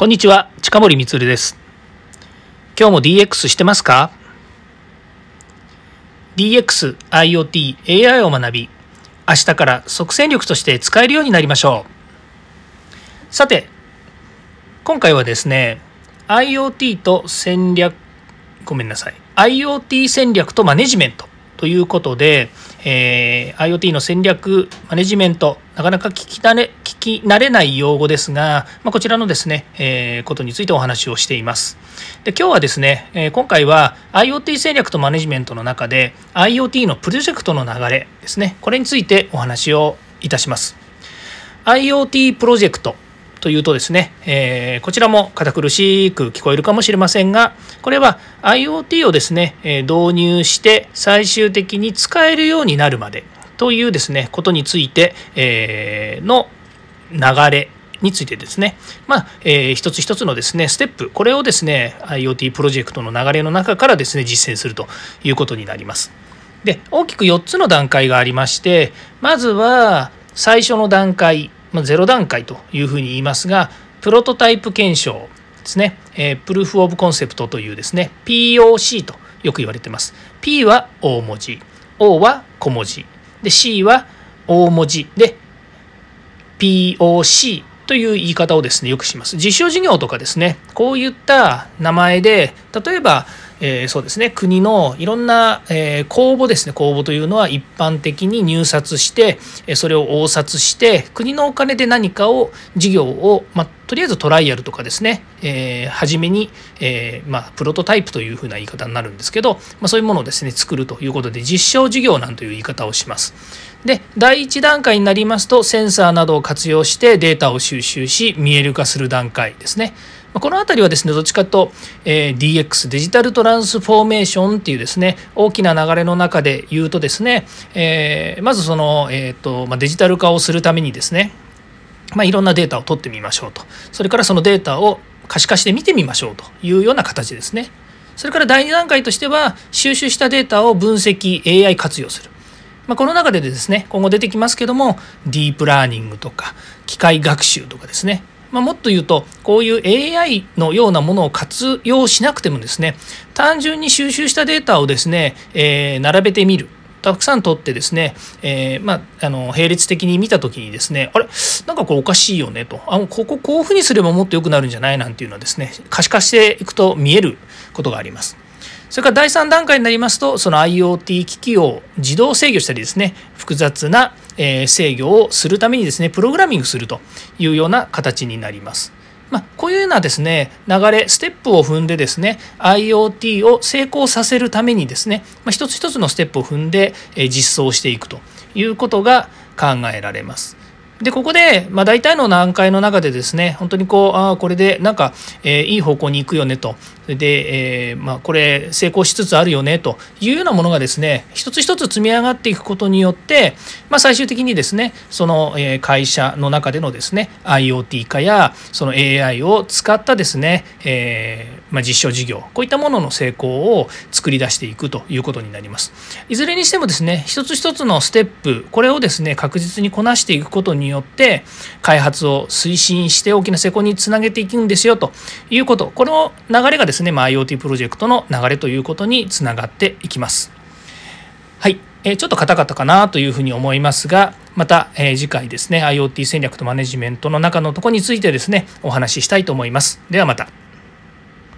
こんにちは、近森光です。今日も DX してますか ?DX、IoT、AI を学び、明日から即戦力として使えるようになりましょう。さて、今回はですね、IoT と戦略、ごめんなさい、IoT 戦略とマネジメントということで、えー、IoT の戦略マネジメントなかなか聞き慣れ聞き慣れない用語ですが、まあ、こちらのですね、えー、ことについてお話をしています。で今日はですね、えー、今回は IoT 戦略とマネジメントの中で IoT のプロジェクトの流れですね。これについてお話をいたします。IoT プロジェクト。というとですね、えー、こちらも堅苦しく聞こえるかもしれませんがこれは IoT をですね、え導入して最終的に使えるようになるまでというですねことについて、えー、の流れについてですね、まあえー、一つ一つのですねステップこれをですね IoT プロジェクトの流れの中からですね実践するということになります。で大きく4つの段階がありましてまずは最初の段階まあ、0段階というふうに言いますがプロトタイプ検証ですね、えー、プルーフ・オブ・コンセプトというですね POC とよく言われてます。P は大文字 O は小文字で C は大文字で POC という言い方をですねよくします。実証事業とかですねこういった名前で例えばえー、そうですね。国のいろんな、えー、公募ですね。公募というのは一般的に入札してそれを応札して国のお金で何かを事業を、ま、とりあえずトライアルとかですね、えー、初めに、え、ま、プロトタイプというふうな言い方になるんですけど、ま、そういうものをですね作るということで実証事業なんという言い方をします。で第1段階になりますとセンサーなどを活用してデータを収集し見える化する段階ですね。この辺りはですねどっちかと、えー、DX デジタルトランスフォーメーションっていうですね大きな流れの中で言うとですね、えー、まずその、えーとまあ、デジタル化をするためにですね、まあ、いろんなデータを取ってみましょうと。それからそのデータを可視化して見てみましょうというような形ですね。それから第2段階としては収集したデータを分析 AI 活用する。まあ、この中でですね今後出てきますけどもディープラーニングとか機械学習とかですね。まあ、もっと言うとこういう AI のようなものを活用しなくてもですね単純に収集したデータをですね、えー、並べてみる。たくさん取ってですね、えー、まあ、あの並列的に見た時にですねあれ？なんかこれおかしいよねと。あこここういうふうにすればもっと良くなるんじゃない？なんていうのはですね可視化していくと見えることがあります。それから第3段階になりますとその IoT 機器を自動制御したりですね複雑な制御をするためにですねプログラミングするというような形になります。まあ、こういうようなですね流れステップを踏んでですね IoT を成功させるためにですね、まあ、一つ一つのステップを踏んで実装していくということが考えられます。でここで、まあ、大体の段階の中でですね本当にこうああこれでなんか、えー、いい方向に行くよねとで、えー、まあ、これ成功しつつあるよねというようなものがですね一つ一つ積み上がっていくことによって、まあ、最終的にですねそのえ会社の中でのですね IoT 化やその AI を使ったですね、えー、まあ、実証事業こういったものの成功を作り出していくということになります。いずれにしてもですね一つ一つのステップこれをですね確実にこなしていくことにによって開発を推進して大きな成功につなげていくんですよということこの流れがですね、まあ、IoT プロジェクトの流れということにつながっていきます。はい、え、ちょっと硬かったかなというふうに思いますがまた、え、次回ですね IoT 戦略とマネジメントの中のとこについてですねお話ししたいと思います。ではまた。